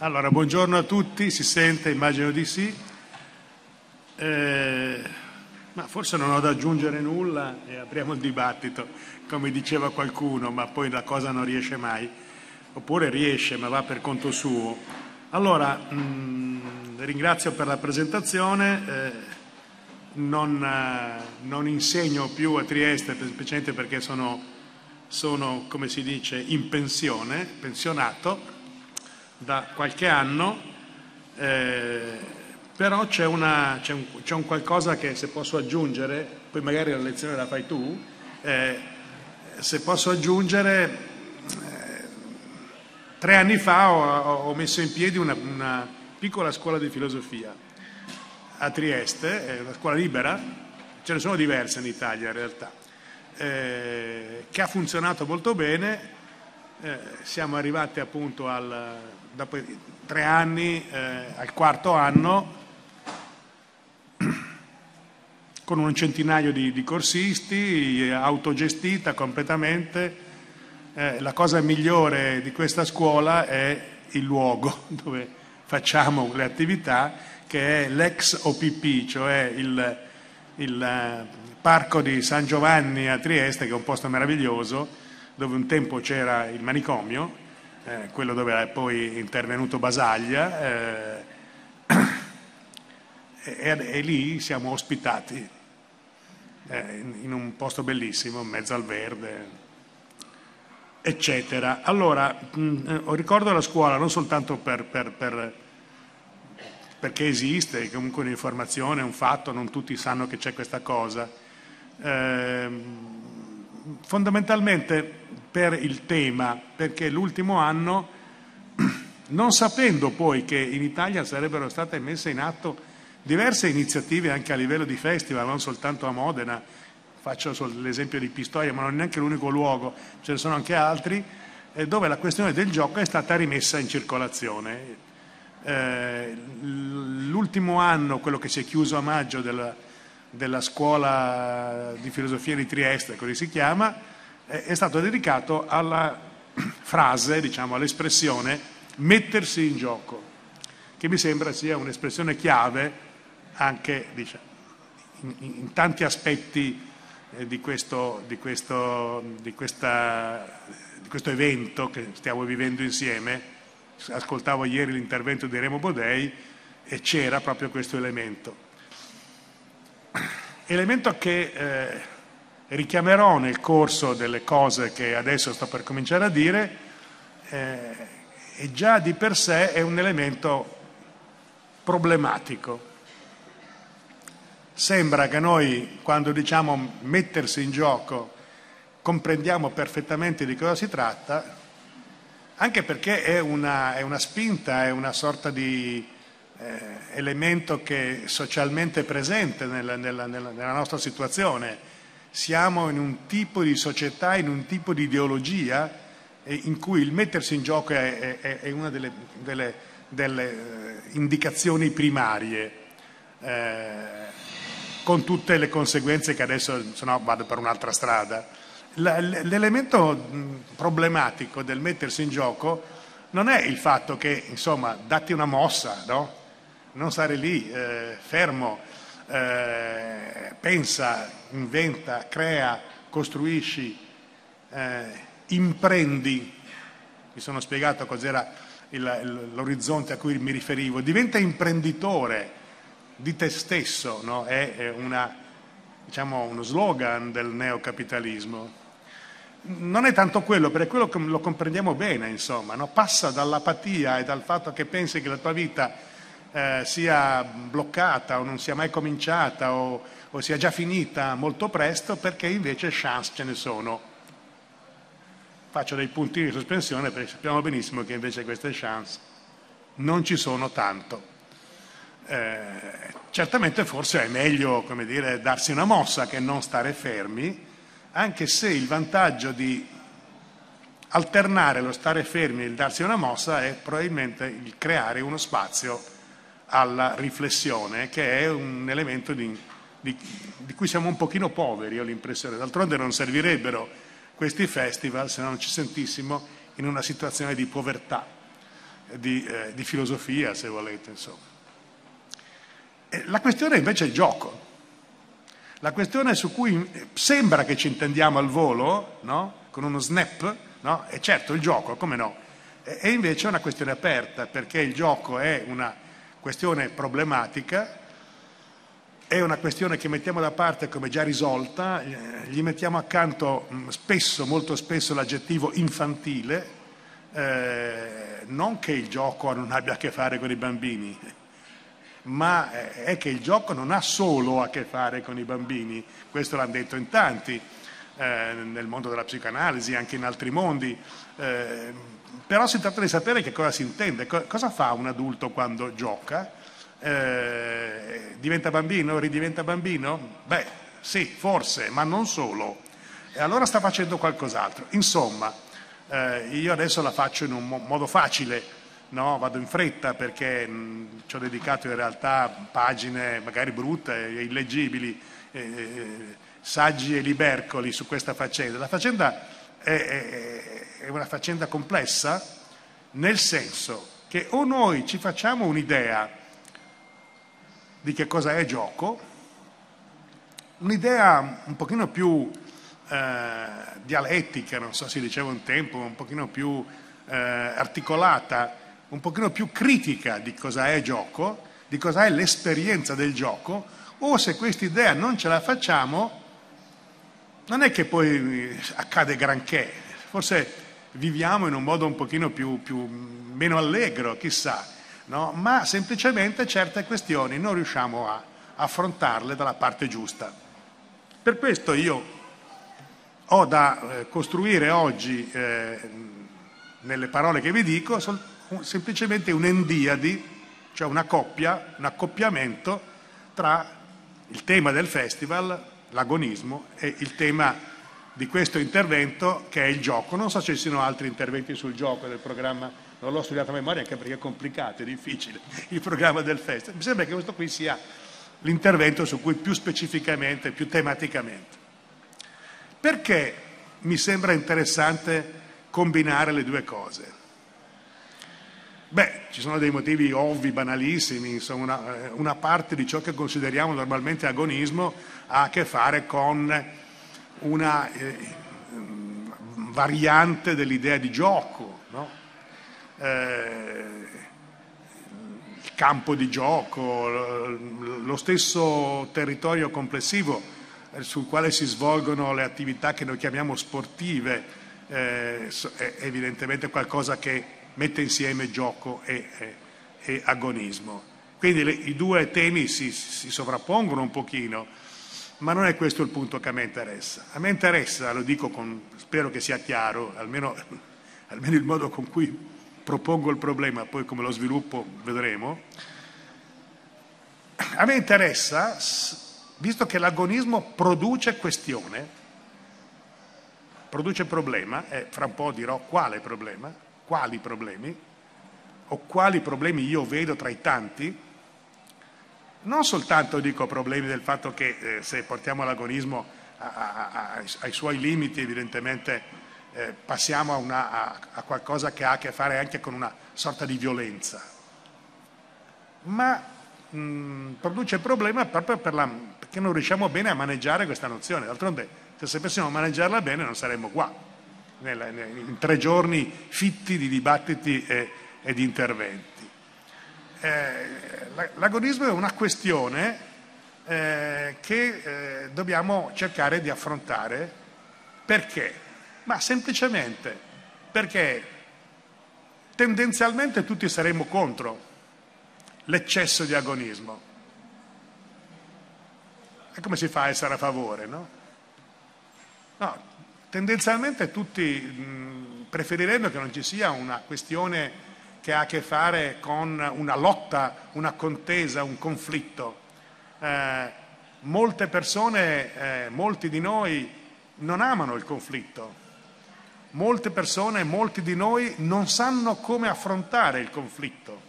Allora, buongiorno a tutti, si sente, immagino di sì. Eh, ma forse non ho da aggiungere nulla e apriamo il dibattito, come diceva qualcuno, ma poi la cosa non riesce mai. Oppure riesce, ma va per conto suo. Allora, mh, mm, ringrazio per la presentazione. Eh, non, eh, non, insegno più a Trieste, semplicemente perché sono, sono, come si dice, in pensione, pensionato da qualche anno, eh, però c'è, una, c'è, un, c'è, un, qualcosa che se posso aggiungere, poi magari la lezione la fai tu, eh, se posso aggiungere, eh, tre anni fa ho, ho, messo in piedi una, una, piccola scuola di filosofia a Trieste, è una scuola libera, ce ne sono diverse in Italia in realtà, eh, che ha funzionato molto bene, eh, siamo arrivati appunto al, dopo tre anni eh, al quarto anno con un centinaio di, di corsisti, autogestita completamente. Eh, la cosa migliore di questa scuola è il luogo dove facciamo le attività, che è l'ex OPP, cioè il, il uh, Parco di San Giovanni a Trieste, che è un posto meraviglioso, dove un tempo c'era il manicomio, eh, quello dove è poi intervenuto Basaglia, eh, e, e, lì siamo ospitati eh, in, un posto bellissimo, in mezzo al verde, eccetera. Allora, mh, eh, ricordo la scuola non soltanto per, per, per, perché esiste, comunque un'informazione, un fatto, non tutti sanno che c'è questa cosa. Ehm, fondamentalmente per il tema, perché l'ultimo anno, non sapendo poi che in Italia sarebbero state messe in atto diverse iniziative anche a livello di festival, non soltanto a Modena, faccio l'esempio di Pistoia, ma non è neanche l'unico luogo, ce ne sono anche altri, eh, dove la questione del gioco è stata rimessa in circolazione. Eh, l'ultimo anno, quello che si è chiuso a maggio della, della scuola di filosofia di Trieste, così si chiama, è stato dedicato alla frase, diciamo, all'espressione mettersi in gioco, che mi sembra sia un'espressione chiave anche diciamo, in, in, tanti aspetti eh, di, questo, di, questo, di, questa, di questo evento che stiamo vivendo insieme. Ascoltavo ieri l'intervento di Remo Bodei e c'era proprio questo elemento. Elemento che eh, richiamerò nel corso delle cose che adesso sto per cominciare a dire eh, e già di per sé è un elemento problematico. Sembra che noi quando diciamo mettersi in gioco comprendiamo perfettamente di cosa si tratta, anche perché è una, è una spinta, è una sorta di eh, elemento che è socialmente presente nella, nella, nella, nella nostra situazione siamo in un tipo di società, in un tipo di ideologia eh, in cui il mettersi in gioco è, è, è una delle, delle, delle, eh, indicazioni primarie, eh, con tutte le conseguenze che adesso, se no vado per un'altra strada. L'elemento problematico del mettersi in gioco non è il fatto che, insomma, datti una mossa, no? non stare lì eh, fermo, eh, pensa, inventa, crea, costruisci, eh, imprendi, mi sono spiegato cos'era l'orizzonte a cui mi riferivo, diventa imprenditore di te stesso, no? è, è una, diciamo, uno slogan del neocapitalismo. Non è tanto quello, perché quello lo comprendiamo bene, insomma, no? passa dall'apatia e dal fatto che pensi che la tua vita eh, sia bloccata o non sia mai cominciata o, o sia già finita molto presto perché invece chance ce ne sono. Faccio dei puntini di sospensione perché sappiamo benissimo che invece queste chance non ci sono tanto. Eh, certamente forse è meglio dire, darsi una mossa che non stare fermi, anche se il vantaggio di alternare lo stare fermi e il darsi una mossa è probabilmente il creare uno spazio alla riflessione, che è un elemento di, di, di cui siamo un pochino poveri, ho l'impressione. D'altronde non servirebbero questi festival se non ci sentissimo in una situazione di povertà. di, eh, di filosofia, se volete. Insomma. La questione invece è il gioco. La questione su cui sembra che ci intendiamo al volo, no? con uno snap, no? è certo il gioco, come no? E invece è una questione aperta, perché il gioco è una questione problematica, è una questione che mettiamo da parte come già risolta, eh, gli mettiamo accanto mm, spesso, molto spesso l'aggettivo infantile, eh, non che il gioco non abbia a che fare con i bambini, ma è che il gioco non ha solo a che fare con i bambini, questo l'hanno detto in tanti, eh, nel mondo della psicoanalisi, anche in altri mondi, eh, però si tratta di sapere che cosa si intende, Co- cosa fa un adulto quando gioca, eh, diventa bambino, ridiventa bambino? Beh, sì, forse, ma non solo. E allora sta facendo qualcos'altro. Insomma, eh, io adesso la faccio in un mo- modo facile, no? vado in fretta perché mh, ci ho dedicato in realtà pagine magari brutte e illeggibili, eh, eh, saggi e libercoli su questa faccenda. La faccenda è, è, è una faccenda complessa nel senso che o noi ci facciamo un'idea di che cosa è gioco, un'idea un pochino più eh, dialettica, non so se diceva un tempo, un pochino più eh, articolata, un pochino più critica di cosa è gioco, di cosa è l'esperienza del gioco, o se questa idea non ce la facciamo, non è che poi accade granché, forse viviamo in un modo un pochino più, più meno allegro, chissà, no? ma semplicemente certe questioni non riusciamo a affrontarle dalla parte giusta. Per questo io ho da eh, costruire oggi, eh, nelle parole che vi dico, semplicemente un'endiadi, cioè una coppia, un accoppiamento tra il tema del festival, l'agonismo, e il tema di questo intervento che è il gioco. Non so se ci siano altri interventi sul gioco del programma, non l'ho studiato a memoria anche perché è complicato, è difficile, il programma del festival. Mi sembra che questo qui sia l'intervento su cui più specificamente, più tematicamente. Perché mi sembra interessante combinare le due cose? Beh, ci sono dei motivi ovvi, banalissimi, insomma una, una, parte di ciò che consideriamo normalmente agonismo ha a che fare con una eh, variante dell'idea di gioco, no? eh, il campo di gioco, lo stesso territorio complessivo eh, sul quale si svolgono le attività che noi chiamiamo sportive, eh, è evidentemente qualcosa che mette insieme gioco e, e, e agonismo. Quindi le, i due temi si, si, sovrappongono un pochino, ma non è questo il punto che a me interessa. A me interessa, lo dico con, spero che sia chiaro, almeno, almeno il modo con cui propongo il problema, poi come lo sviluppo vedremo, a me interessa visto che l'agonismo produce questione, produce problema, e fra un po' dirò quale problema, quali problemi, o quali problemi io vedo tra i tanti, non soltanto dico problemi del fatto che eh, se portiamo l'agonismo a, a, a, ai suoi limiti evidentemente eh, passiamo una, a, qualcosa che ha a che fare anche con una sorta di violenza, ma mh, mm, produce problema proprio per la, perché non riusciamo bene a maneggiare questa nozione. D'altronde, se sapessimo maneggiarla bene, non saremmo qua, nel, in tre giorni fitti di dibattiti e, e di interventi. Eh, l'agonismo è una questione eh, che eh, dobbiamo cercare di affrontare. Perché? Ma semplicemente perché tendenzialmente tutti saremmo contro l'eccesso di agonismo. E come si fa a essere a favore, no? No, tendenzialmente tutti mh, preferirebbero che non ci sia una questione che ha a che fare con una lotta, una contesa, un conflitto. Eh, molte persone, eh, molti di noi non amano il conflitto. Molte persone, molti di noi non sanno come affrontare il conflitto.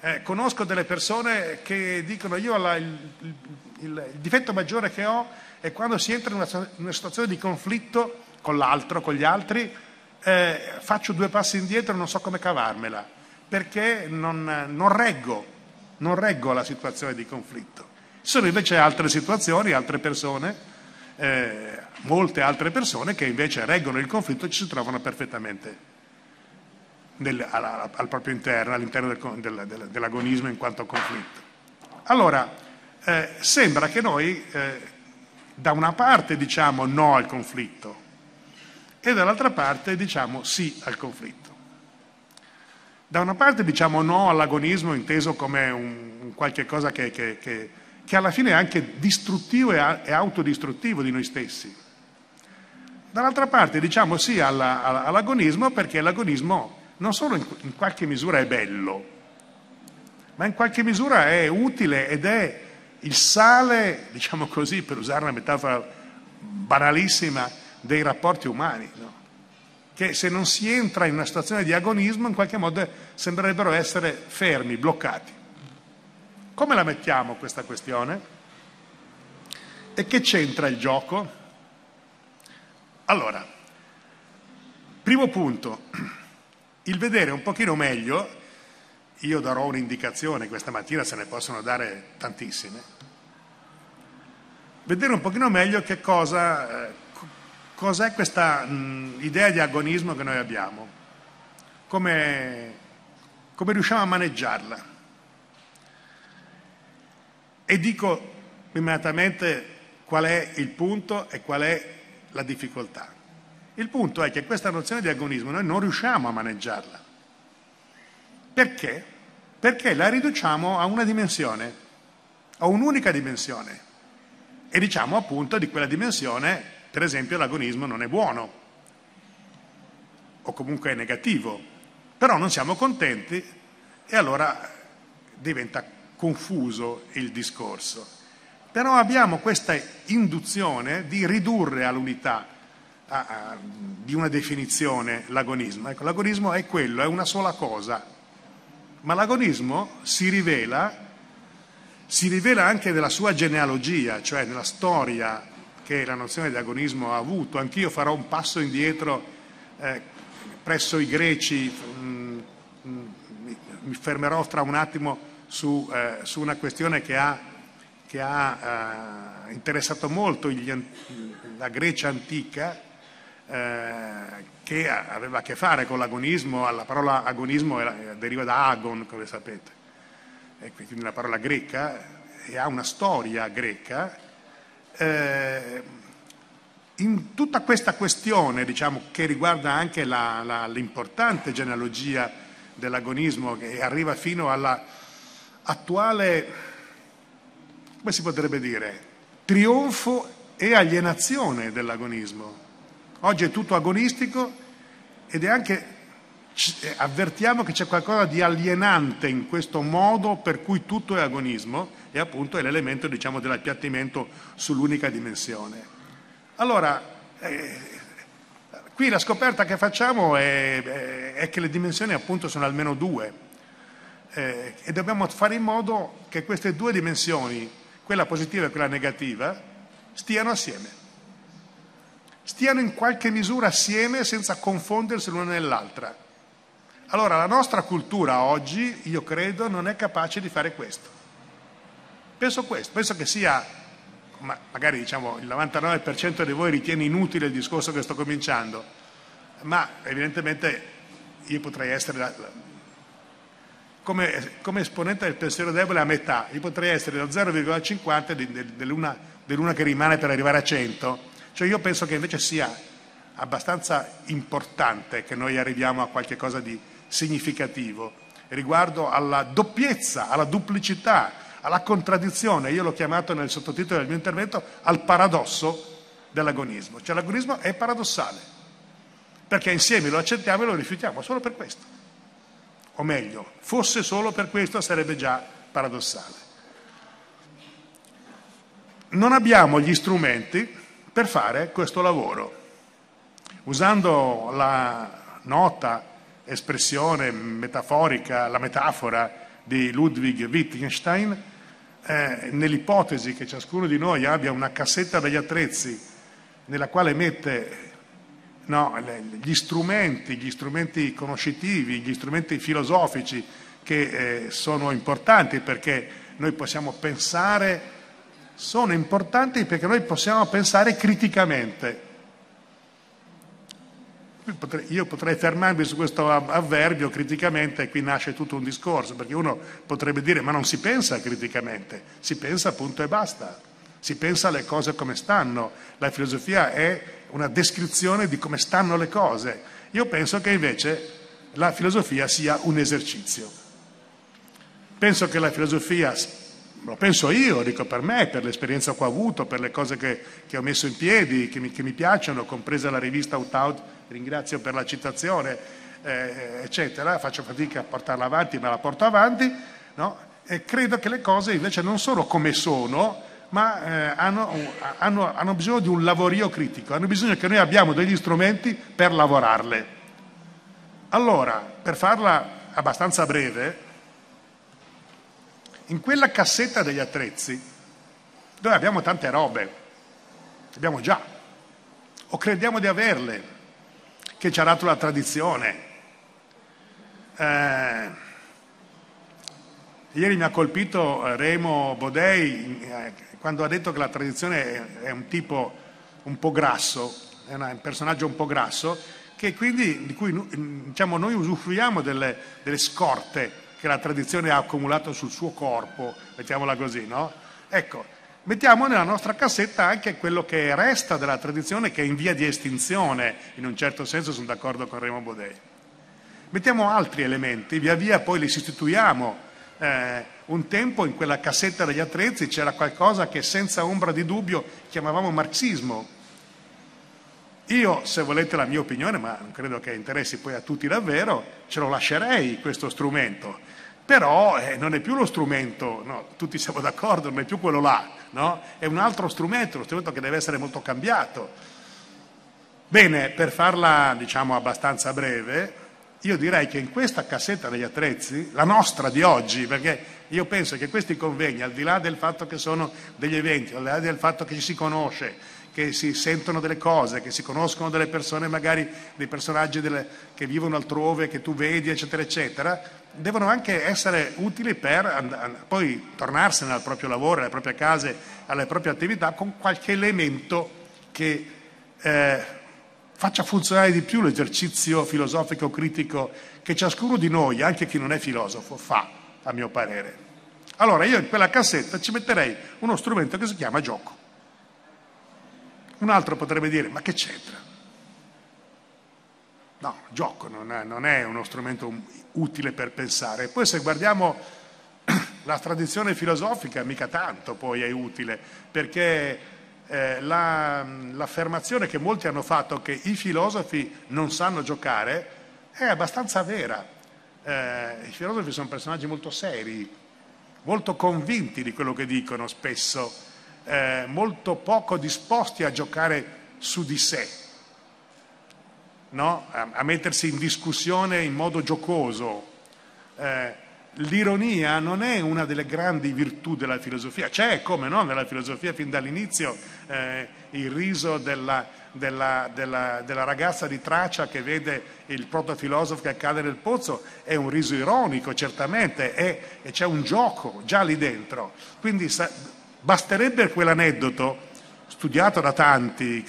Eh, conosco delle persone che dicono io la, il, il, il, difetto maggiore che ho è quando si entra in una, in una situazione di conflitto con l'altro, con gli altri, eh, faccio due passi indietro e non so come cavarmela, perché non, non, reggo, non reggo la situazione di conflitto. Ci sono invece altre situazioni, altre persone, eh, molte altre persone che invece reggono il conflitto e ci si trovano perfettamente nel, al, al, proprio interno, all'interno del, del, del, dell'agonismo in quanto conflitto. Allora, eh, sembra che noi eh, da una parte diciamo no al conflitto e dall'altra parte diciamo sì al conflitto. Da una parte diciamo no all'agonismo inteso come un, qualche cosa che, che, che, che, alla fine è anche distruttivo e, e autodistruttivo di noi stessi. Dall'altra parte diciamo sì alla, all'agonismo perché l'agonismo non solo in, in qualche misura è bello, ma in qualche misura è utile ed è il sale, diciamo così, per usare una metafora banalissima, dei rapporti umani, no? che se non si entra in una situazione di agonismo in qualche modo sembrerebbero essere fermi, bloccati. Come la mettiamo questa questione? E che c'entra il gioco? Allora, primo punto, il vedere un pochino meglio, io darò un'indicazione, questa mattina se ne possono dare tantissime, vedere un pochino meglio che cosa, eh, cos'è questa mh, idea di agonismo che noi abbiamo, come, come riusciamo a maneggiarla. E dico immediatamente qual è il punto e qual è la difficoltà. Il punto è che questa nozione di agonismo noi non riusciamo a maneggiarla. Perché? Perché la riduciamo a una dimensione, a un'unica dimensione. E diciamo appunto di quella dimensione, per esempio, l'agonismo non è buono, o comunque è negativo, però non siamo contenti e allora diventa confuso il discorso. Però abbiamo questa induzione di ridurre all'unità di una definizione l'agonismo. Ecco, l'agonismo è quello, è una sola cosa, ma l'agonismo si rivela, si rivela anche nella sua genealogia, cioè nella storia che la nozione di agonismo ha avuto. Anch'io farò un passo indietro eh, presso i greci, mh, mh, mi fermerò tra un attimo su, eh, su una questione che ha, che ha eh, interessato molto gli, la Grecia antica, eh, che aveva a che fare con l'agonismo, la parola agonismo deriva da agon, come sapete, e quindi la parola greca, e ha una storia greca. Eh, in tutta questa questione, diciamo, che riguarda anche la, la, l'importante genealogia dell'agonismo, che arriva fino alla attuale, come si potrebbe dire, trionfo e alienazione dell'agonismo. Oggi è tutto agonistico ed è anche avvertiamo che c'è qualcosa di alienante in questo modo per cui tutto è agonismo e appunto è l'elemento diciamo, dell'appiattimento sull'unica dimensione. Allora, eh, qui la scoperta che facciamo è, è, che le dimensioni appunto sono almeno due eh, e dobbiamo fare in modo che queste due dimensioni, quella positiva e quella negativa, stiano assieme stiano in qualche misura assieme senza confondersi l'una nell'altra. Allora la nostra cultura oggi, io credo, non è capace di fare questo. Penso questo, penso che sia, ma magari diciamo il 99% di voi ritiene inutile il discorso che sto cominciando, ma evidentemente io potrei essere la, la, come, come, esponente del pensiero debole a metà, io potrei essere da 0,50 dell'una, dell'una che rimane per arrivare a 100 cioè io penso che invece sia abbastanza importante che noi arriviamo a qualche cosa di significativo riguardo alla doppiezza, alla duplicità, alla contraddizione, io l'ho chiamato nel sottotitolo del mio intervento, al paradosso dell'agonismo. Cioè l'agonismo è paradossale, perché insieme lo accettiamo e lo rifiutiamo, solo per questo. O meglio, fosse solo per questo sarebbe già paradossale. Non abbiamo gli strumenti per fare questo lavoro. Usando la nota espressione metaforica, la metafora di Ludwig Wittgenstein, eh, nell'ipotesi che ciascuno di noi abbia una cassetta degli attrezzi nella quale mette no, gli strumenti, gli strumenti conoscitivi, gli strumenti filosofici che eh, sono importanti perché noi possiamo pensare, sono importanti perché noi possiamo pensare criticamente. Io potrei fermarmi su questo avverbio criticamente e qui nasce tutto un discorso, perché uno potrebbe dire ma non si pensa criticamente, si pensa appunto e basta, si pensa alle cose come stanno, la filosofia è una descrizione di come stanno le cose. Io penso che invece la filosofia sia un esercizio. Penso che la filosofia, lo penso io, dico per me, per l'esperienza che ho avuto, per le cose che, che ho messo in piedi, che mi, che mi piacciono, compresa la rivista Out Out ringrazio per la citazione, eh, eccetera, faccio fatica a portarla avanti, ma la porto avanti, no? e credo che le cose invece non sono come sono, ma eh, hanno, hanno, hanno bisogno di un lavorio critico, hanno bisogno che noi abbiamo degli strumenti per lavorarle. Allora, per farla abbastanza breve, in quella cassetta degli attrezzi, dove abbiamo tante robe, abbiamo già, o crediamo di averle, che ci ha dato la tradizione. Eh, ieri mi ha colpito eh, Remo Bodei eh, quando ha detto che la tradizione è un tipo un po' grasso, è un personaggio un po' grasso, che quindi, di cui diciamo, noi usufruiamo delle, delle scorte che la tradizione ha accumulato sul suo corpo, mettiamola così, no? Ecco, mettiamo nella nostra cassetta anche quello che resta della tradizione che è in via di estinzione, in un certo senso sono d'accordo con Remo Bodei. Mettiamo altri elementi, via via poi li sostituiamo. Eh, un tempo in quella cassetta degli attrezzi c'era qualcosa che senza ombra di dubbio chiamavamo marxismo. Io, se volete la mia opinione, ma non credo che interessi poi a tutti davvero, ce lo lascerei questo strumento però eh, non è più lo strumento, no, tutti siamo d'accordo, non è più quello là, no? è un altro strumento, uno strumento che deve essere molto cambiato. Bene, per farla diciamo abbastanza breve, io direi che in questa cassetta degli attrezzi, la nostra di oggi, perché io penso che questi convegni, al di là del fatto che sono degli eventi, al di là del fatto che ci si conosce, che si sentono delle cose, che si conoscono delle persone, magari dei personaggi delle, che vivono altrove, che tu vedi, eccetera, eccetera, devono anche essere utili per and- poi tornarsene al proprio lavoro, alle proprie case, alle proprie attività con qualche elemento che eh, faccia funzionare di più l'esercizio filosofico critico che ciascuno di noi, anche chi non è filosofo, fa, a mio parere. Allora io in quella cassetta ci metterei uno strumento che si chiama gioco. Un altro potrebbe dire, ma che c'entra? No, gioco non è, non è uno strumento utile per pensare. Poi se guardiamo la tradizione filosofica, mica tanto poi è utile, perché eh, la, l'affermazione che molti hanno fatto che i filosofi non sanno giocare è abbastanza vera. Eh, I filosofi sono personaggi molto seri, molto convinti di quello che dicono spesso, eh, molto poco disposti a giocare su di sé no? a, a, mettersi in discussione in modo giocoso. Eh, l'ironia non è una delle grandi virtù della filosofia, c'è come no nella filosofia fin dall'inizio eh, il riso della, della, della, della, ragazza di Tracia che vede il protofilosofo che cade nel pozzo, è un riso ironico certamente è, e c'è un gioco già lì dentro, quindi sa, basterebbe quell'aneddoto studiato da tanti,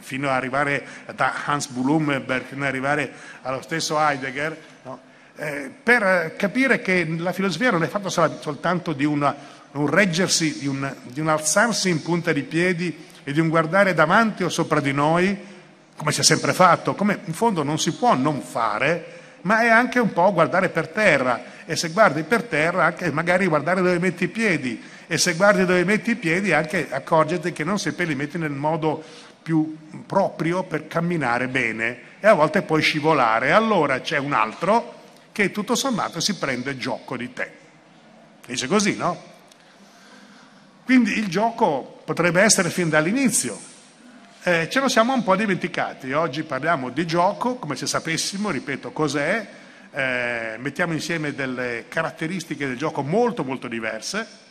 fino ad arrivare da Hans Blumenberg, fino ad arrivare allo stesso Heidegger, no? eh, per capire che la filosofia non è fatta soltanto di una, un reggersi, di un, di un alzarsi in punta di piedi e di un guardare davanti o sopra di noi, come si è sempre fatto, come in fondo non si può non fare, ma è anche un po' guardare per terra e se guardi per terra anche magari guardare dove metti i piedi e se guardi dove metti i piedi anche accorgiti che non sempre li metti nel modo più proprio per camminare bene e a volte puoi scivolare. Allora c'è un altro che tutto sommato si prende gioco di te. Dice così, no? Quindi il gioco potrebbe essere fin dall'inizio. Eh, ce lo siamo un po' dimenticati. Oggi parliamo di gioco, come se sapessimo, ripeto, cos'è. Eh, mettiamo insieme delle caratteristiche del gioco molto molto diverse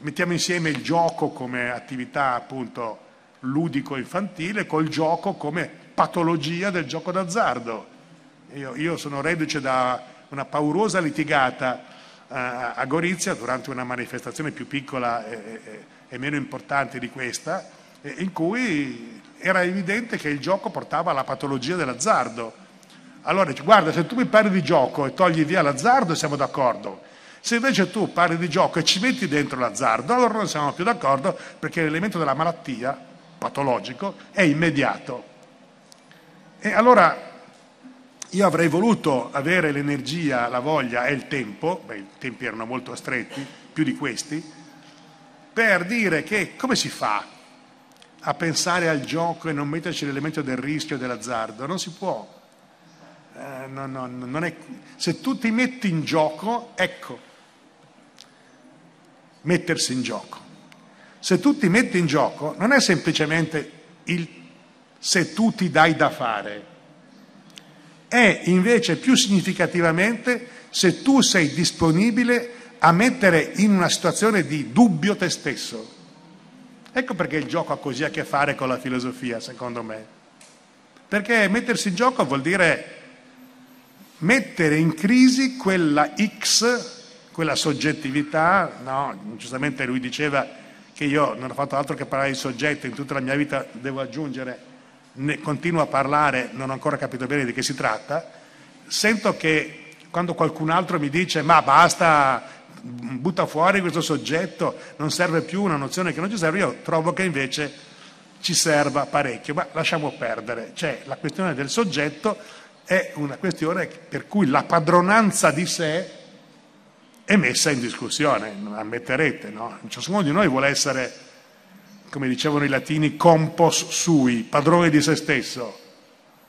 mettiamo insieme il gioco come attività appunto ludico infantile col gioco come patologia del gioco d'azzardo. Io, io sono reduce da una paurosa litigata uh, a Gorizia durante una manifestazione più piccola e, e, e meno importante di questa, in cui era evidente che il gioco portava alla patologia dell'azzardo. Allora guarda, se tu mi parli di gioco e togli via l'azzardo siamo d'accordo. Se invece tu parli di gioco e ci metti dentro l'azzardo, allora non siamo più d'accordo perché l'elemento della malattia, patologico, è immediato. E allora io avrei voluto avere l'energia, la voglia e il tempo, beh, i tempi erano molto stretti, più di questi, per dire che come si fa a pensare al gioco e non metterci l'elemento del rischio e dell'azzardo? Non si può. Eh, no, no, non è... Se tu ti metti in gioco, ecco, mettersi in gioco. Se tu ti metti in gioco, non è semplicemente il se tu ti dai da fare, è invece più significativamente se tu sei disponibile a mettere in una situazione di dubbio te stesso. Ecco perché il gioco ha così a che fare con la filosofia, secondo me. Perché mettersi in gioco vuol dire mettere in crisi quella X, quella soggettività, no, giustamente lui diceva che io non ho fatto altro che parlare di soggetto, in tutta la mia vita devo aggiungere ne continuo a parlare, non ho ancora capito bene di che si tratta, sento che quando qualcun altro mi dice ma basta, butta fuori questo soggetto, non serve più una nozione che non ci serve, io trovo che invece ci serva parecchio, ma lasciamo perdere, cioè la questione del soggetto è una questione per cui la padronanza di sé è messa in discussione, ammetterete, no? Ciascuno di noi vuole essere come dicevano i latini, compos sui, padrone di se stesso,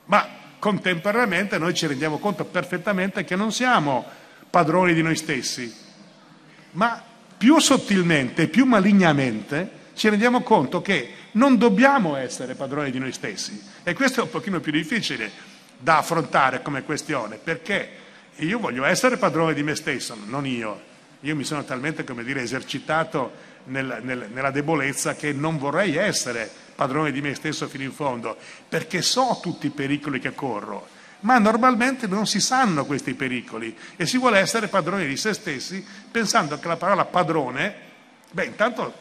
ma contemporaneamente noi ci rendiamo conto perfettamente che non siamo padroni di noi stessi, ma più sottilmente, più malignamente ci rendiamo conto che non dobbiamo essere padroni di noi stessi e questo è un pochino più difficile da affrontare come questione, perché io voglio essere padrone di me stesso, non io. Io mi sono talmente, come dire, esercitato nel, nel, nella debolezza che non vorrei essere padrone di me stesso fino in fondo, perché so tutti i pericoli che corro, ma normalmente non si sanno questi pericoli e si vuole essere padroni di se stessi pensando che la parola padrone, beh intanto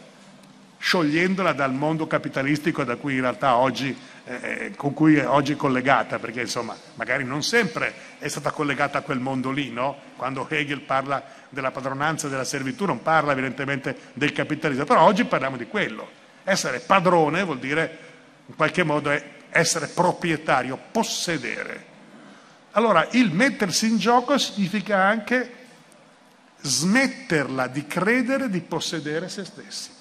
sciogliendola dal mondo capitalistico da cui in realtà oggi, eh, eh con cui è oggi collegata, perché insomma magari non sempre è stata collegata a quel mondo lì, no? quando Hegel parla della padronanza e della servitù non parla evidentemente del capitalismo, però oggi parliamo di quello. Essere padrone vuol dire in qualche modo essere proprietario, possedere. Allora il mettersi in gioco significa anche smetterla di credere di possedere se stessi.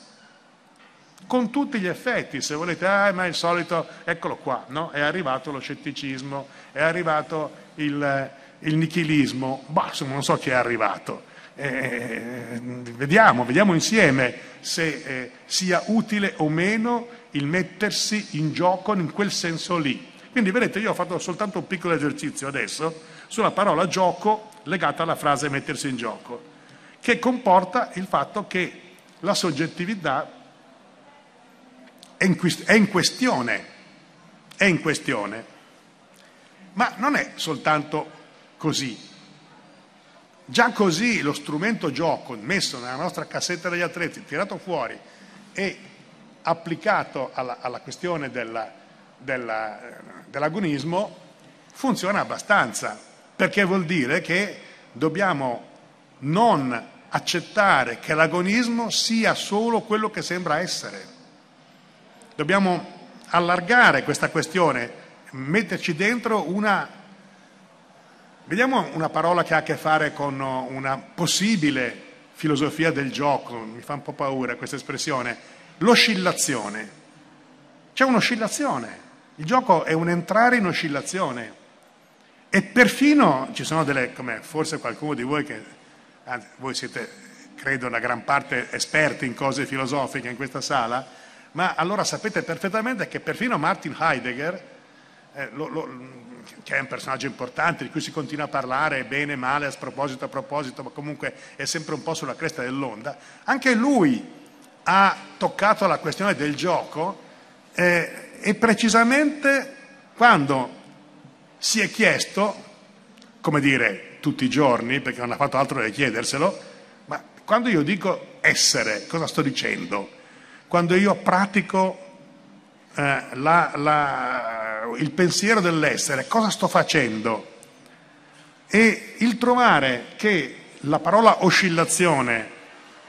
Con tutti gli effetti, se volete, ah, ma il solito, eccolo qua, no? è arrivato lo scetticismo, è arrivato il, il nichilismo, bah, insomma non so chi è arrivato, eh, vediamo, vediamo insieme se eh, sia utile o meno il mettersi in gioco in quel senso lì. Quindi vedete, io ho fatto soltanto un piccolo esercizio adesso sulla parola gioco legata alla frase mettersi in gioco, che comporta il fatto che la soggettività è in, è in questione, è in questione, ma non è soltanto così. Già così lo strumento gioco messo nella nostra cassetta degli attrezzi, tirato fuori e applicato alla, alla questione della, della, dell'agonismo funziona abbastanza, perché vuol dire che dobbiamo non accettare che l'agonismo sia solo quello che sembra essere. Dobbiamo allargare questa questione, metterci dentro una Vediamo una parola che ha a che fare con una possibile filosofia del gioco, mi fa un po' paura questa espressione, l'oscillazione. C'è un'oscillazione, il gioco è un entrare in oscillazione e perfino ci sono delle, come forse qualcuno di voi che, anzi, voi siete, credo, una gran parte esperti in cose filosofiche in questa sala, ma allora sapete perfettamente che perfino Martin Heidegger, eh, lo, lo, che è un personaggio importante, di cui si continua a parlare bene, male, a sproposito, a proposito, ma comunque è sempre un po' sulla cresta dell'onda, anche lui ha toccato la questione del gioco eh, e precisamente quando si è chiesto, come dire, tutti i giorni, perché non ha fatto altro che chiederselo, ma quando io dico essere, cosa sto dicendo? Quando io pratico eh, la, la, il pensiero dell'essere, cosa sto facendo? E il trovare che la parola oscillazione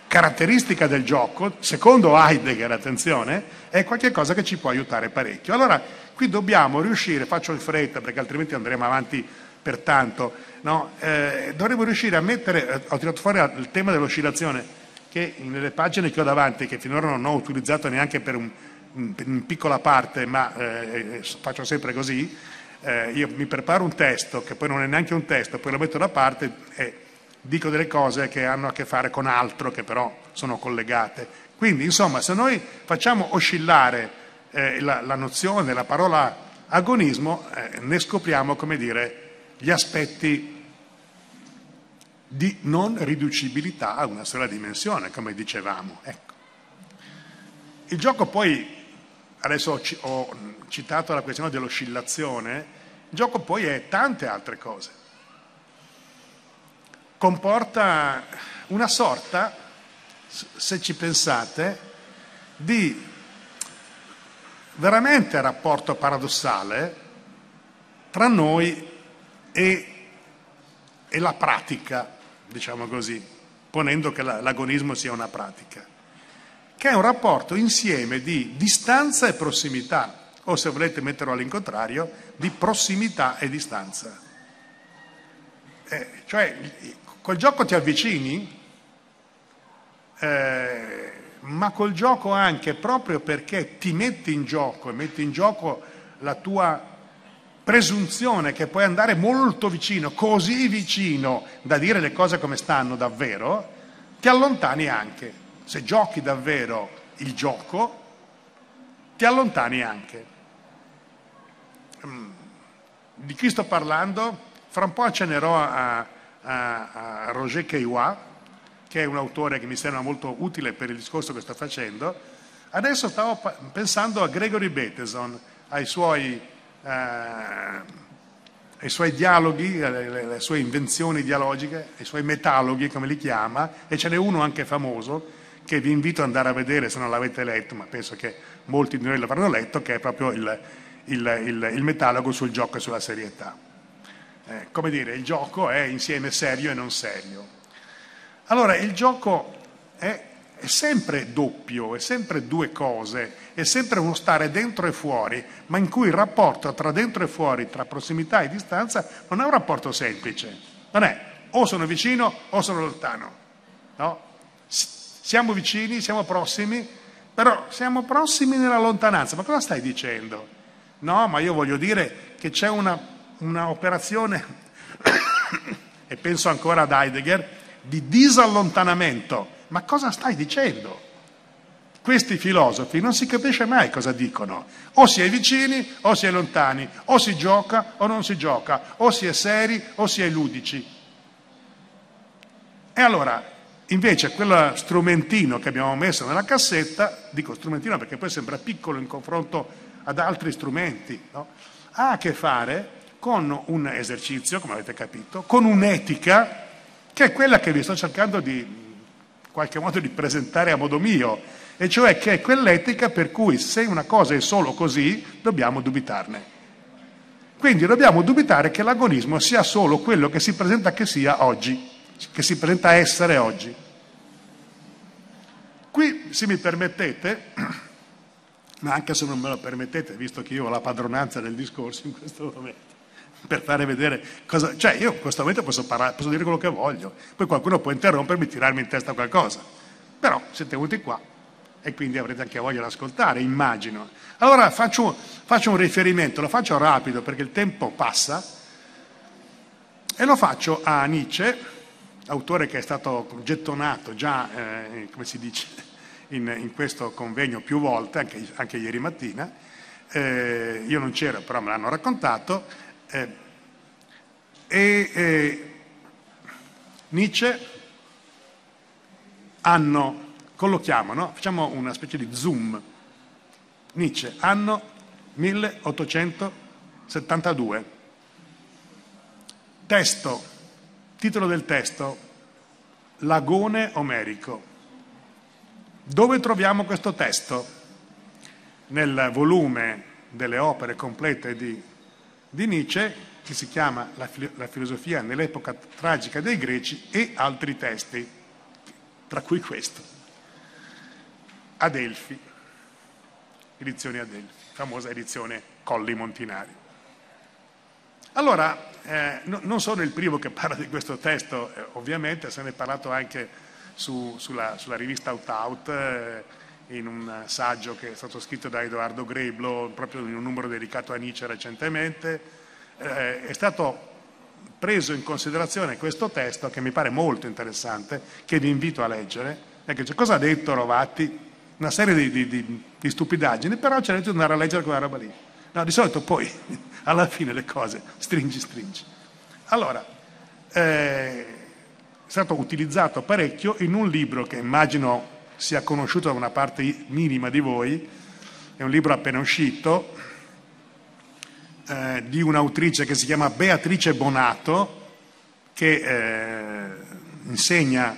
caratteristica del gioco, secondo Heidegger, attenzione, è qualcosa che ci può aiutare parecchio. Allora, qui dobbiamo riuscire, faccio in fretta perché altrimenti andremo avanti per tanto, no? eh, dovremmo riuscire a mettere, eh, ho tirato fuori il tema dell'oscillazione, che nelle pagine che ho davanti, che finora non ho utilizzato neanche per un, in piccola parte, ma eh, eh, faccio sempre così, eh, io mi preparo un testo, che poi non è neanche un testo, poi lo metto da parte e dico delle cose che hanno a che fare con altro, che però sono collegate. Quindi, insomma, se noi facciamo oscillare eh, la, la, nozione, la parola agonismo, eh, ne scopriamo, come dire, gli aspetti di non riducibilità a una sola dimensione, come dicevamo. Ecco. Il gioco poi, adesso ho citato la questione dell'oscillazione, il gioco poi è tante altre cose comporta una sorta, se ci pensate, di veramente rapporto paradossale tra noi e, e la pratica, diciamo così, ponendo che l'agonismo sia una pratica, che è un rapporto insieme di distanza e prossimità, o se volete metterlo all'incontrario, di prossimità e distanza. Eh, cioè Col gioco ti avvicini, eh, ma col gioco anche proprio perché ti metti in gioco e metti in gioco la tua presunzione che puoi andare molto vicino, così vicino da dire le cose come stanno davvero, ti allontani anche. Se giochi davvero il gioco, ti allontani anche. Mm. Di chi sto parlando? Fra un po' accenerò a a, a Roger Caillois, che è un autore che mi sembra molto utile per il discorso che sto facendo. Adesso stavo pensando a Gregory Bateson, ai suoi, eh, ai suoi dialoghi, alle, alle sue invenzioni dialogiche, ai suoi metaloghi, come li chiama, e ce n'è uno anche famoso che vi invito ad andare a vedere se non l'avete letto, ma penso che molti di noi l'avranno letto, che è proprio il, il, il, il metalogo sul gioco e sulla serietà eh, come dire, il gioco è insieme serio e non serio. Allora, il gioco è, è sempre doppio, è sempre due cose, è sempre uno stare dentro e fuori, ma in cui il rapporto tra dentro e fuori, tra prossimità e distanza, non è un rapporto semplice. Non è o sono vicino o sono lontano. No? Siamo vicini, siamo prossimi, però siamo prossimi nella lontananza. Ma cosa stai dicendo? No, ma io voglio dire che c'è una un'operazione, e penso ancora ad Heidegger, di disallontanamento. Ma cosa stai dicendo? Questi filosofi non si capisce mai cosa dicono. O si è vicini o si è lontani, o si gioca o non si gioca, o si è seri o si è ludici. E allora, invece, quello strumentino che abbiamo messo nella cassetta, dico strumentino perché poi sembra piccolo in confronto ad altri strumenti, no? ha a che fare con un esercizio, come avete capito, con un'etica che è quella che vi sto cercando di qualche modo di presentare a modo mio, e cioè che è quell'etica per cui se una cosa è solo così, dobbiamo dubitarne. Quindi dobbiamo dubitare che l'agonismo sia solo quello che si presenta che sia oggi, che si presenta essere oggi. Qui, se mi permettete, ma anche se non me lo permettete, visto che io ho la padronanza del discorso in questo momento, per fare vedere cosa... Cioè io in questo momento posso, parlare, posso dire quello che voglio, poi qualcuno può interrompermi e tirarmi in testa qualcosa. Però siete venuti qua e quindi avrete anche voglia di ascoltare, immagino. Allora faccio, faccio un riferimento, lo faccio rapido perché il tempo passa e lo faccio a Nietzsche, autore che è stato gettonato già, eh, come si dice, in, in, questo convegno più volte, anche, anche ieri mattina. Eh, io non c'ero, però me l'hanno raccontato eh, e eh, Nietzsche hanno, collochiamo, no? facciamo una specie di zoom, Nietzsche, anno 1872. Testo, titolo del testo, Lagone omerico. Dove troviamo questo testo? Nel volume delle opere complete di, di Nietzsche, che si chiama la, la filosofia nell'epoca tragica dei greci e altri testi, tra cui questo. Adelfi, edizione Adelfi, famosa edizione Colli Montinari. Allora, eh, no, non sono il primo che parla di questo testo, eh, ovviamente se ne è parlato anche su, sulla, sulla, rivista Out Out, eh, in un saggio che è stato scritto da Edoardo Greblo, proprio in un numero dedicato a Nietzsche recentemente. Eh, è stato preso in considerazione questo testo, che mi pare molto interessante, che vi invito a leggere, perché c'è cosa ha detto Rovatti? Una serie di, di, di, di stupidaggini, però c'è di andare a leggere quella roba lì. No, di solito poi, alla fine, le cose stringi, stringi. Allora, eh, è stato utilizzato parecchio in un libro che immagino sia conosciuto da una parte minima di voi, è un libro appena uscito, eh, di un'autrice che si chiama Beatrice Bonato, che eh, insegna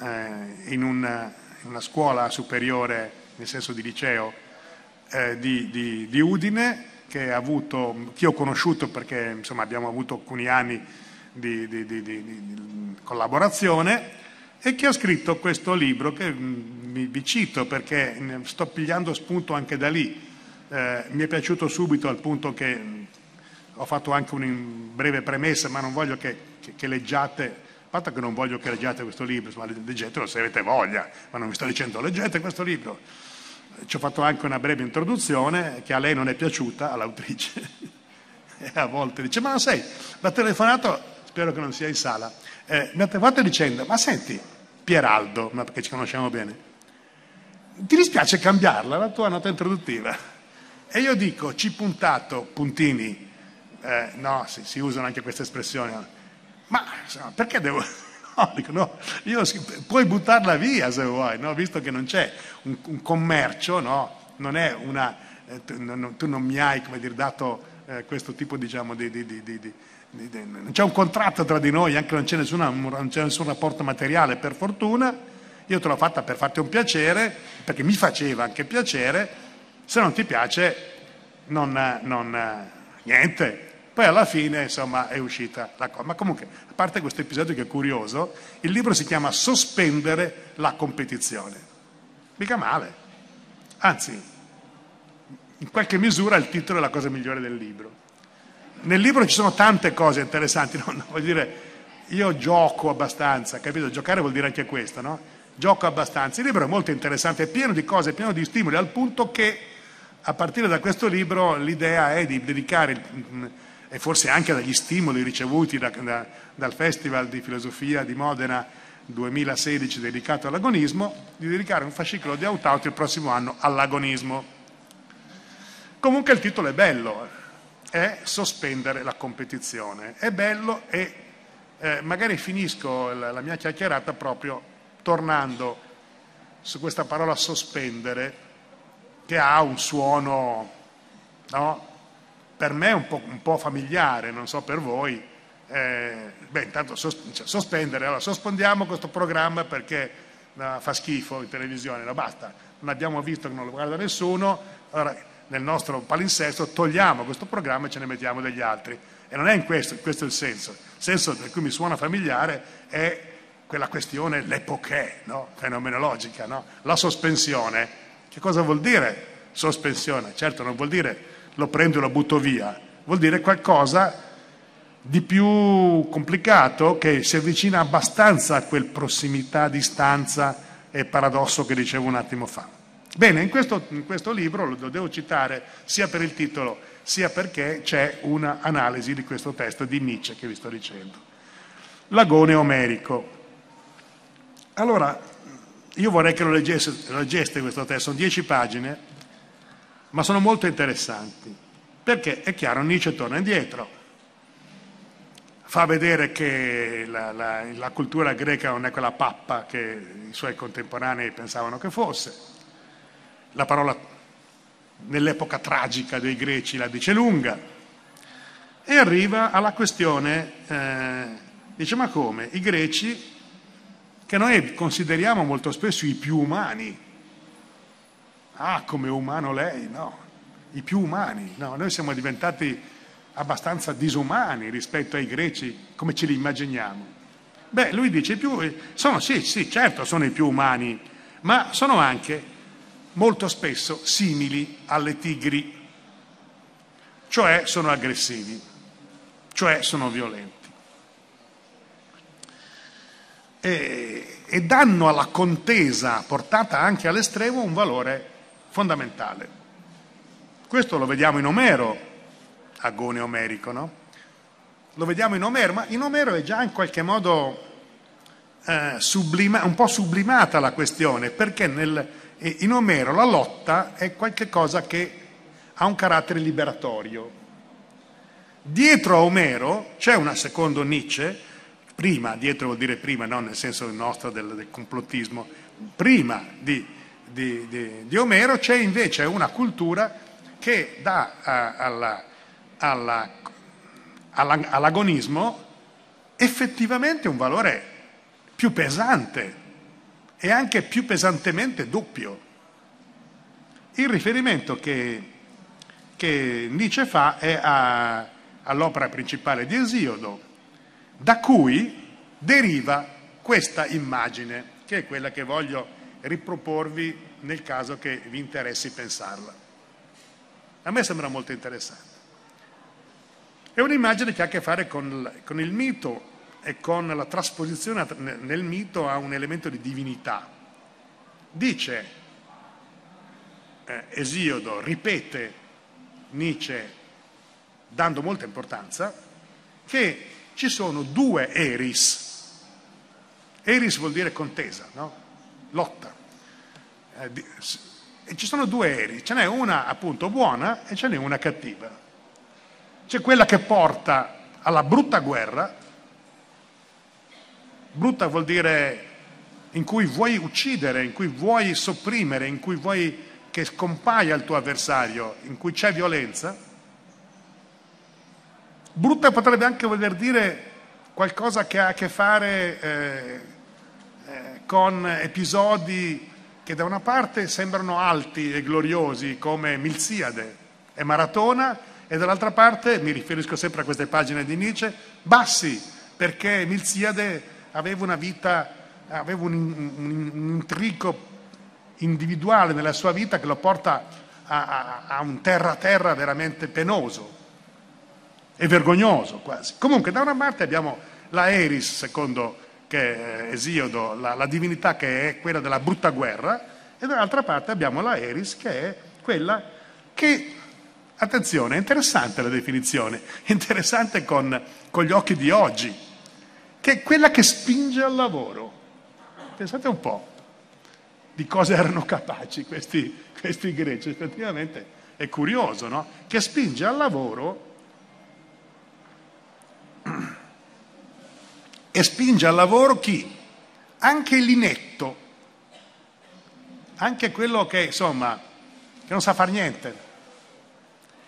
eh, in, una, in, una, scuola superiore, nel senso di liceo, eh, di, di, di, Udine, che, avuto, che ho conosciuto perché insomma, abbiamo avuto alcuni anni di, di, collaborazione e che ha scritto questo libro che mm, vi cito perché sto pigliando spunto anche da lì. Eh, mi è piaciuto subito al punto che mm, ho fatto anche una breve premessa, ma non voglio che, che, che leggiate, a parte che non voglio che leggiate questo libro, ma leggetelo se avete voglia, ma non vi sto dicendo leggete questo libro. Ci ho fatto anche una breve introduzione che a lei non è piaciuta, all'autrice, e a volte dice ma sei, l'ha telefonato spero che non sia in sala, eh, mi ha telefonato dicendo, ma senti, Pieraldo, ma perché ci conosciamo bene, ti dispiace cambiarla la tua nota introduttiva? E io dico, ci puntato, puntini, eh, no, si, si, usano anche queste espressioni, ma insomma, perché devo... No, dico, no, io, puoi buttarla via se vuoi, no? visto che non c'è un, un commercio, no? non è una, eh, tu, non, tu, non mi hai come dire, dato eh, questo tipo diciamo, di, di, di, di non c'è un contratto tra di noi, anche non c'è, nessuna, non c'è nessun rapporto materiale per fortuna, io te l'ho fatta per farti un piacere, perché mi faceva anche piacere, se non ti piace non, non niente. Poi alla fine insomma è uscita la cosa. Ma comunque, a parte questo episodio che è curioso, il libro si chiama Sospendere la competizione. Mica male. Anzi, in qualche misura il titolo è la cosa migliore del libro nel libro ci sono tante cose interessanti, no? No, vuol dire, io gioco abbastanza, capito? Giocare vuol dire anche questo, no? Gioco abbastanza. Il libro è molto interessante, è pieno di cose, è pieno di stimoli, al punto che a partire da questo libro l'idea è di dedicare, e forse anche dagli stimoli ricevuti da, da, dal Festival di Filosofia di Modena 2016 dedicato all'agonismo, di dedicare un fascicolo di Autauti il prossimo anno all'agonismo. Comunque il titolo è bello, è sospendere la competizione. È bello e eh, magari finisco la, la mia chiacchierata proprio tornando su questa parola sospendere che ha un suono, no? per me un po', un po', familiare, non so per voi. Eh, beh, intanto sos- cioè, sospendere, allora sospendiamo questo programma perché no, fa schifo in televisione, no basta, non abbiamo visto che non lo guarda nessuno, allora nel nostro palinsesto, togliamo questo programma e ce ne mettiamo degli altri. E non è in questo, questo è il senso. Il senso per cui mi suona familiare è quella questione, l'epoché no? fenomenologica, no? la sospensione. Che cosa vuol dire sospensione? Certo non vuol dire lo prendo e lo butto via, vuol dire qualcosa di più complicato che si avvicina abbastanza a quel prossimità, distanza e paradosso che dicevo un attimo fa. Bene, in questo, in questo libro lo devo citare sia per il titolo sia perché c'è un'analisi di questo testo di Nietzsche che vi sto dicendo. L'agone omerico. Allora, io vorrei che lo leggeste, leggeste questo testo, sono dieci pagine, ma sono molto interessanti, perché è chiaro, Nietzsche torna indietro, fa vedere che la, la, la cultura greca non è quella pappa che i suoi contemporanei pensavano che fosse, la parola nell'epoca tragica dei greci la dice lunga, e arriva alla questione, eh, dice ma come? I greci, che noi consideriamo molto spesso i più umani, ah come umano lei, no, i più umani, no, noi siamo diventati abbastanza disumani rispetto ai greci come ce li immaginiamo. Beh, lui dice, più, sono, sì, sì, certo sono i più umani, ma sono anche molto spesso simili alle tigri, cioè sono aggressivi, cioè sono violenti. E, e danno alla contesa portata anche all'estremo un valore fondamentale. Questo lo vediamo in Omero, agone omerico, no? Lo vediamo in Omero, ma in Omero è già in qualche modo eh, sublima, un po' sublimata la questione, perché nel, in Omero la lotta è qualcosa che ha un carattere liberatorio. Dietro a Omero c'è una, secondo Nietzsche, prima, dietro vuol dire prima, non nel senso nostro del, del complottismo, prima di, di, di, di, Omero c'è invece una cultura che dà a, alla, alla, alla, all'agonismo effettivamente un valore più pesante e anche più pesantemente doppio. Il riferimento che, che Nietzsche fa è a, all'opera principale di Esiodo, da cui deriva questa immagine, che è quella che voglio riproporvi nel caso che vi interessi pensarla. A me sembra molto interessante. È un'immagine che ha a che fare con, con il mito e con la trasposizione nel mito a un elemento di divinità. Dice eh, Esiodo, ripete Nietzsche, dando molta importanza, che ci sono due eris. Eris vuol dire contesa, no? lotta. Eh, di, e ci sono due eris, ce n'è una appunto buona e ce n'è una cattiva. C'è quella che porta alla brutta guerra Brutta vuol dire in cui vuoi uccidere, in cui vuoi sopprimere, in cui vuoi che scompaia il tuo avversario, in cui c'è violenza. Brutta potrebbe anche voler dire qualcosa che ha a che fare eh, eh, con episodi che da una parte sembrano alti e gloriosi come Milziade e Maratona e dall'altra parte, mi riferisco sempre a queste pagine di Nietzsche, bassi perché Milziade aveva una vita, aveva un, un, un intrico individuale nella sua vita che lo porta a, a, a un terra-terra veramente penoso e vergognoso quasi. Comunque da una parte abbiamo la Eris, secondo che Esiodo, la, la, divinità che è quella della brutta guerra, e dall'altra parte abbiamo la Eris che è quella che, attenzione, è interessante la definizione, interessante con, con gli occhi di oggi, che è quella che spinge al lavoro. Pensate un po' di cosa erano capaci questi, questi greci, effettivamente è curioso, no? Che spinge al lavoro e spinge al lavoro chi? Anche l'inetto, anche quello che insomma, che non sa fare niente.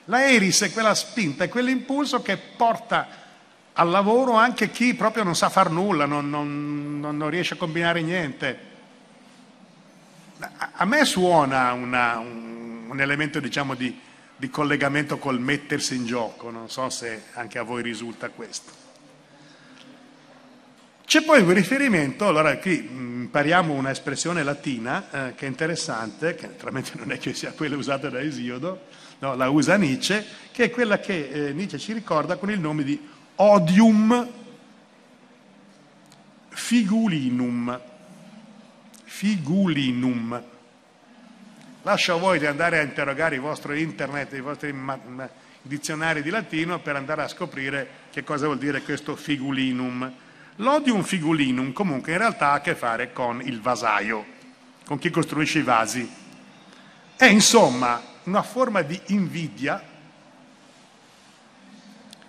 La eris è quella spinta, è quell'impulso che porta al lavoro anche chi proprio non sa far nulla, non, non, non riesce a combinare niente. A me suona una, un, un, elemento diciamo, di, di collegamento col mettersi in gioco, non so se anche a voi risulta questo. C'è poi un riferimento, allora qui impariamo un'espressione latina eh, che è interessante, che naturalmente non è che sia quella usata da Esiodo, no, la usa Nietzsche, che è quella che eh, Nietzsche ci ricorda con il nome di odium figulinum. Figulinum. Lascio a voi di andare a interrogare i vostri internet, i vostri dizionari di latino per andare a scoprire che cosa vuol dire questo figulinum. L'odium figulinum comunque in realtà ha a che fare con il vasaio, con chi costruisce i vasi. È insomma una forma di invidia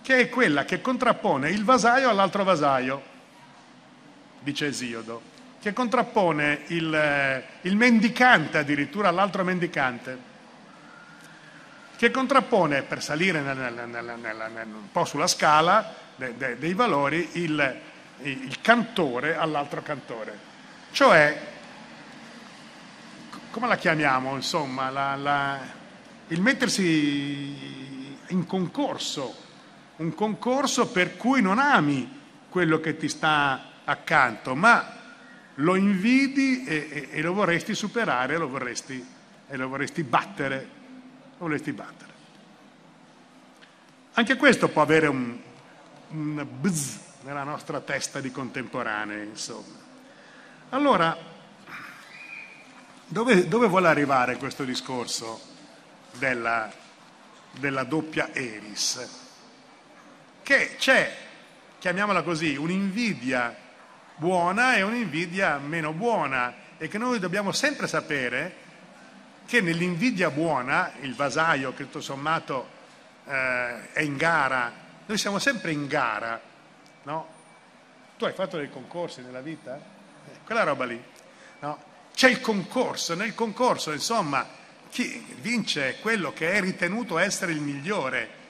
che è quella che contrappone il vasaio all'altro vasaio, dice Esiodo, che contrappone il, eh, il mendicante addirittura all'altro mendicante. che contrappone per salire nel, nel, nel, un po' sulla scala de, de, dei valori il, il cantore all'altro cantore. Cioè, come la chiamiamo, insomma, la, la, il mettersi in concorso, un concorso per cui non ami quello che ti sta accanto, ma lo invidi e, e, e lo vorresti superare, lo vorresti, e lo vorresti battere, lo vorresti battere. Anche questo può avere un, un bzz nella nostra testa di contemporanei, insomma. Allora, dove, dove vuole arrivare questo discorso della, della doppia Eris? Che c'è, chiamiamola così, un'invidia buona e un'invidia meno buona e che noi dobbiamo sempre sapere che nell'invidia buona, il vasaio che tutto sommato eh, è in gara, noi siamo sempre in gara, no? Tu hai fatto dei concorsi nella vita? Quella roba lì, no? C'è il concorso, nel concorso insomma chi vince quello che è ritenuto essere il migliore,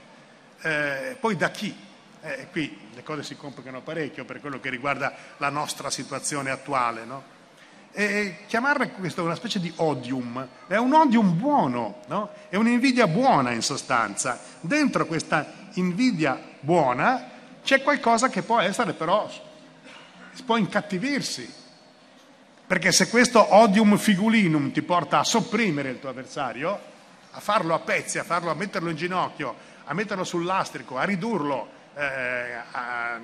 eh, poi da chi? Eh, qui le cose si complicano parecchio per quello che riguarda la nostra situazione attuale. No? E chiamarla questo una specie di odium, è un odium buono, no? è un'invidia buona in sostanza. Dentro questa invidia buona c'è qualcosa che può essere però, può incattivirsi. Perché se questo odium figulinum ti porta a sopprimere il tuo avversario, a farlo a pezzi, a, farlo, a metterlo in ginocchio, a metterlo sul lastrico, a ridurlo, eh, a,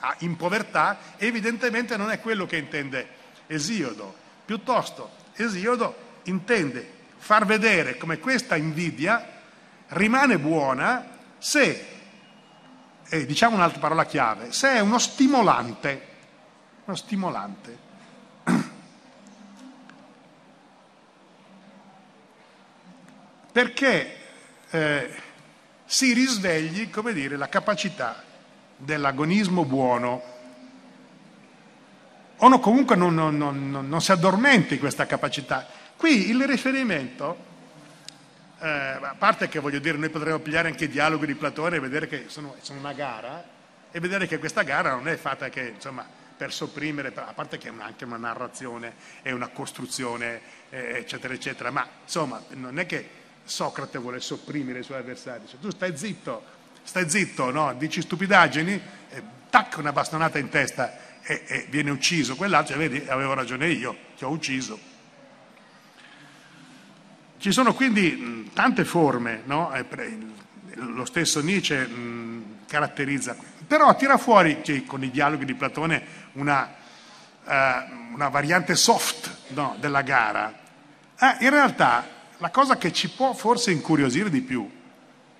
a, in povertà, evidentemente non è quello che intende Esiodo. Piuttosto Esiodo intende far vedere come questa invidia rimane buona se, eh, diciamo un'altra parola chiave, se è uno stimolante, uno stimolante. Perché eh, si risvegli, come dire, la capacità dell'agonismo buono o no, comunque non, non, non, non, si addormenti questa capacità. Qui il riferimento, eh, a parte che voglio dire, noi potremmo pigliare anche i dialoghi di Platone e vedere che sono, sono una gara e vedere che questa gara non è fatta che, insomma, per sopprimere, a parte che è anche una narrazione e una costruzione, eh, eccetera, eccetera, ma insomma non è che Socrate vuole sopprimere i suoi avversari, cioè, tu stai zitto, stai zitto, no? dici stupidaggini, eh, tac, una bastonata in testa e, e viene ucciso, quell'altro, vedi, avevo ragione io, ti ho ucciso. Ci sono quindi tante forme, no? lo stesso Nietzsche caratterizza, però tira fuori che, con i dialoghi di Platone una, uh, una variante soft no, della gara. Eh, in realtà la cosa che ci può forse incuriosire di più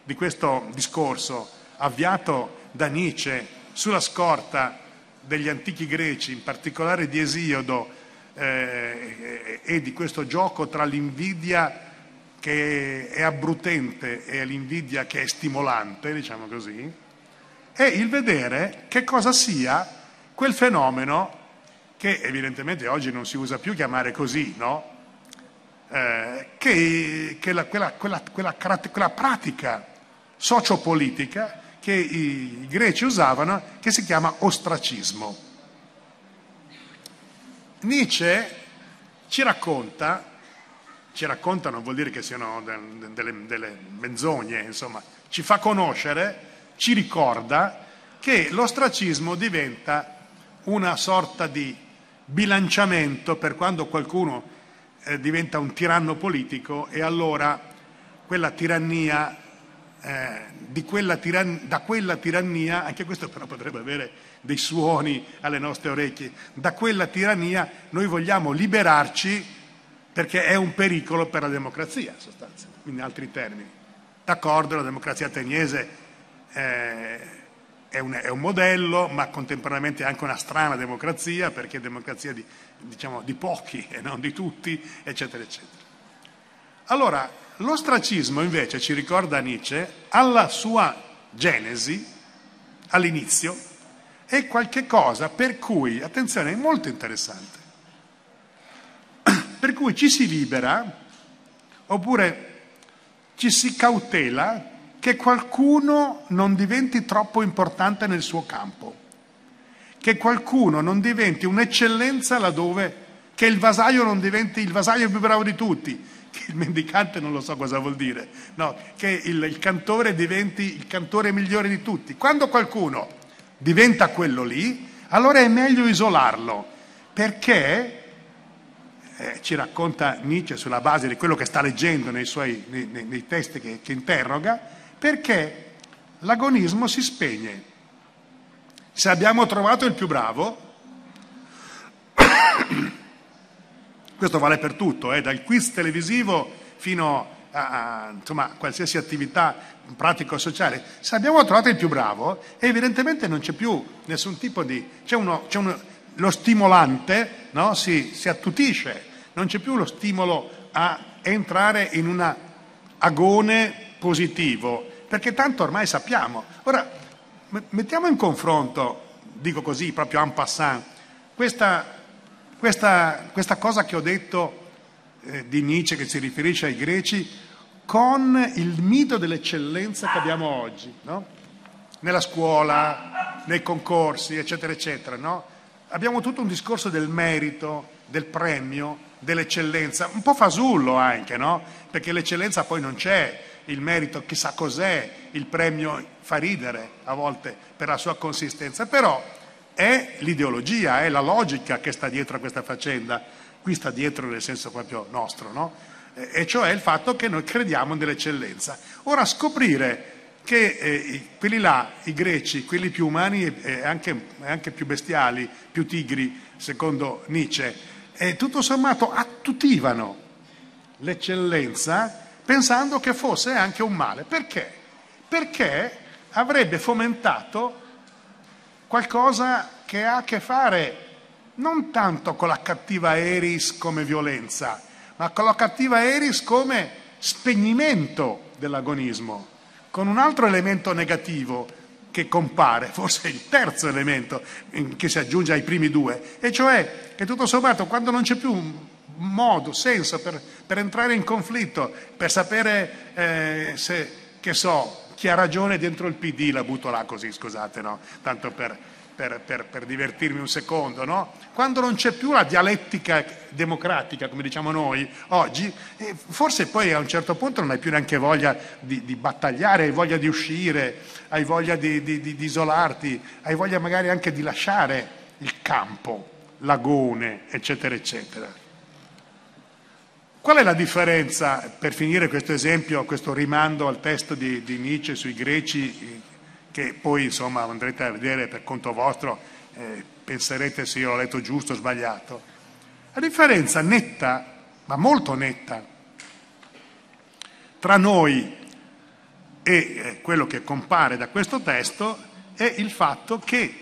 di questo discorso avviato da Nietzsche sulla scorta degli antichi greci, in particolare di Esiodo, eh, e di questo gioco tra l'invidia che è abbrutente e l'invidia che è stimolante, diciamo così, è il vedere che cosa sia quel fenomeno che evidentemente oggi non si usa più chiamare così, no? Eh, che, che la, quella, quella, quella, quella pratica sociopolitica che i, greci usavano, che si chiama ostracismo. Nietzsche ci racconta, ci racconta non vuol dire che siano delle, delle menzogne, insomma, ci fa conoscere, ci ricorda che l'ostracismo diventa una sorta di bilanciamento per quando qualcuno eh, diventa un tiranno politico e allora quella tirannia, eh, quella tirannia, da quella tirannia, anche questo però potrebbe avere dei suoni alle nostre orecchie, da quella tirannia noi vogliamo liberarci perché è un pericolo per la democrazia, in sostanza, in altri termini. D'accordo, la democrazia ateniese eh, è, un, è, un, modello, ma contemporaneamente è anche una strana democrazia, perché democrazia di, diciamo, di pochi e non di tutti, eccetera, eccetera. Allora, l'ostracismo invece ci ricorda Nietzsche, alla sua genesi, all'inizio, è qualcosa per cui, attenzione, è molto interessante, per cui ci si libera, oppure ci si cautela che qualcuno non diventi troppo importante nel suo campo, che qualcuno non diventi un'eccellenza laddove, che il vasaio non diventi il vasaio più bravo di tutti, che il mendicante non lo so cosa vuol dire, no, che il, il cantore diventi il cantore migliore di tutti. Quando qualcuno diventa quello lì, allora è meglio isolarlo, perché eh, ci racconta Nietzsche sulla base di quello che sta leggendo nei, suoi, nei, nei, nei testi che, che interroga, perché l'agonismo si spegne. Se abbiamo trovato il più bravo, questo vale per tutto, eh, dal quiz televisivo fino a, a insomma, qualsiasi attività pratico-sociale, se abbiamo trovato il più bravo, evidentemente non c'è più nessun tipo di... c'è, uno, c'è uno, lo stimolante no? si, si attutisce, non c'è più lo stimolo a entrare in un agone positivo, perché tanto ormai sappiamo. Ora, mettiamo in confronto, dico così proprio en passant, questa, questa, questa cosa che ho detto eh, di Nietzsche che si riferisce ai greci con il mito dell'eccellenza che abbiamo oggi, no? nella scuola, nei concorsi, eccetera, eccetera. No? Abbiamo tutto un discorso del merito, del premio, dell'eccellenza, un po' fasullo anche, no? perché l'eccellenza poi non c'è, il merito chissà cos'è, il premio fa ridere a volte per la sua consistenza, però è l'ideologia, è la logica che sta dietro a questa faccenda, qui sta dietro nel senso proprio nostro, no? e cioè il fatto che noi crediamo nell'eccellenza. Ora scoprire che eh, quelli là, i greci, quelli più umani e anche, anche più bestiali, più tigri, secondo Nietzsche, eh, tutto sommato attutivano l'eccellenza pensando che fosse anche un male. Perché? Perché avrebbe fomentato qualcosa che ha a che fare non tanto con la cattiva eris come violenza, ma con la cattiva eris come spegnimento dell'agonismo, con un altro elemento negativo che compare, forse il terzo elemento che si aggiunge ai primi due, e cioè che tutto sommato quando non c'è più modo, senso per, per entrare in conflitto, per sapere eh, se, che so, chi ha ragione dentro il PD, la butto là così, scusate, no? Tanto per, per, per, per, divertirmi un secondo, no? Quando non c'è più la dialettica democratica, come diciamo noi oggi, eh, forse poi a un certo punto non hai più neanche voglia di, di battagliare, hai voglia di uscire, hai voglia di, di, di, isolarti, hai voglia magari anche di lasciare il campo, l'agone, eccetera, eccetera. Qual è la differenza, per finire questo esempio, questo rimando al testo di, di Nietzsche sui greci, che poi insomma andrete a vedere per conto vostro, eh, penserete se io l'ho letto giusto o sbagliato. La differenza netta, ma molto netta, tra noi e eh, quello che compare da questo testo è il fatto che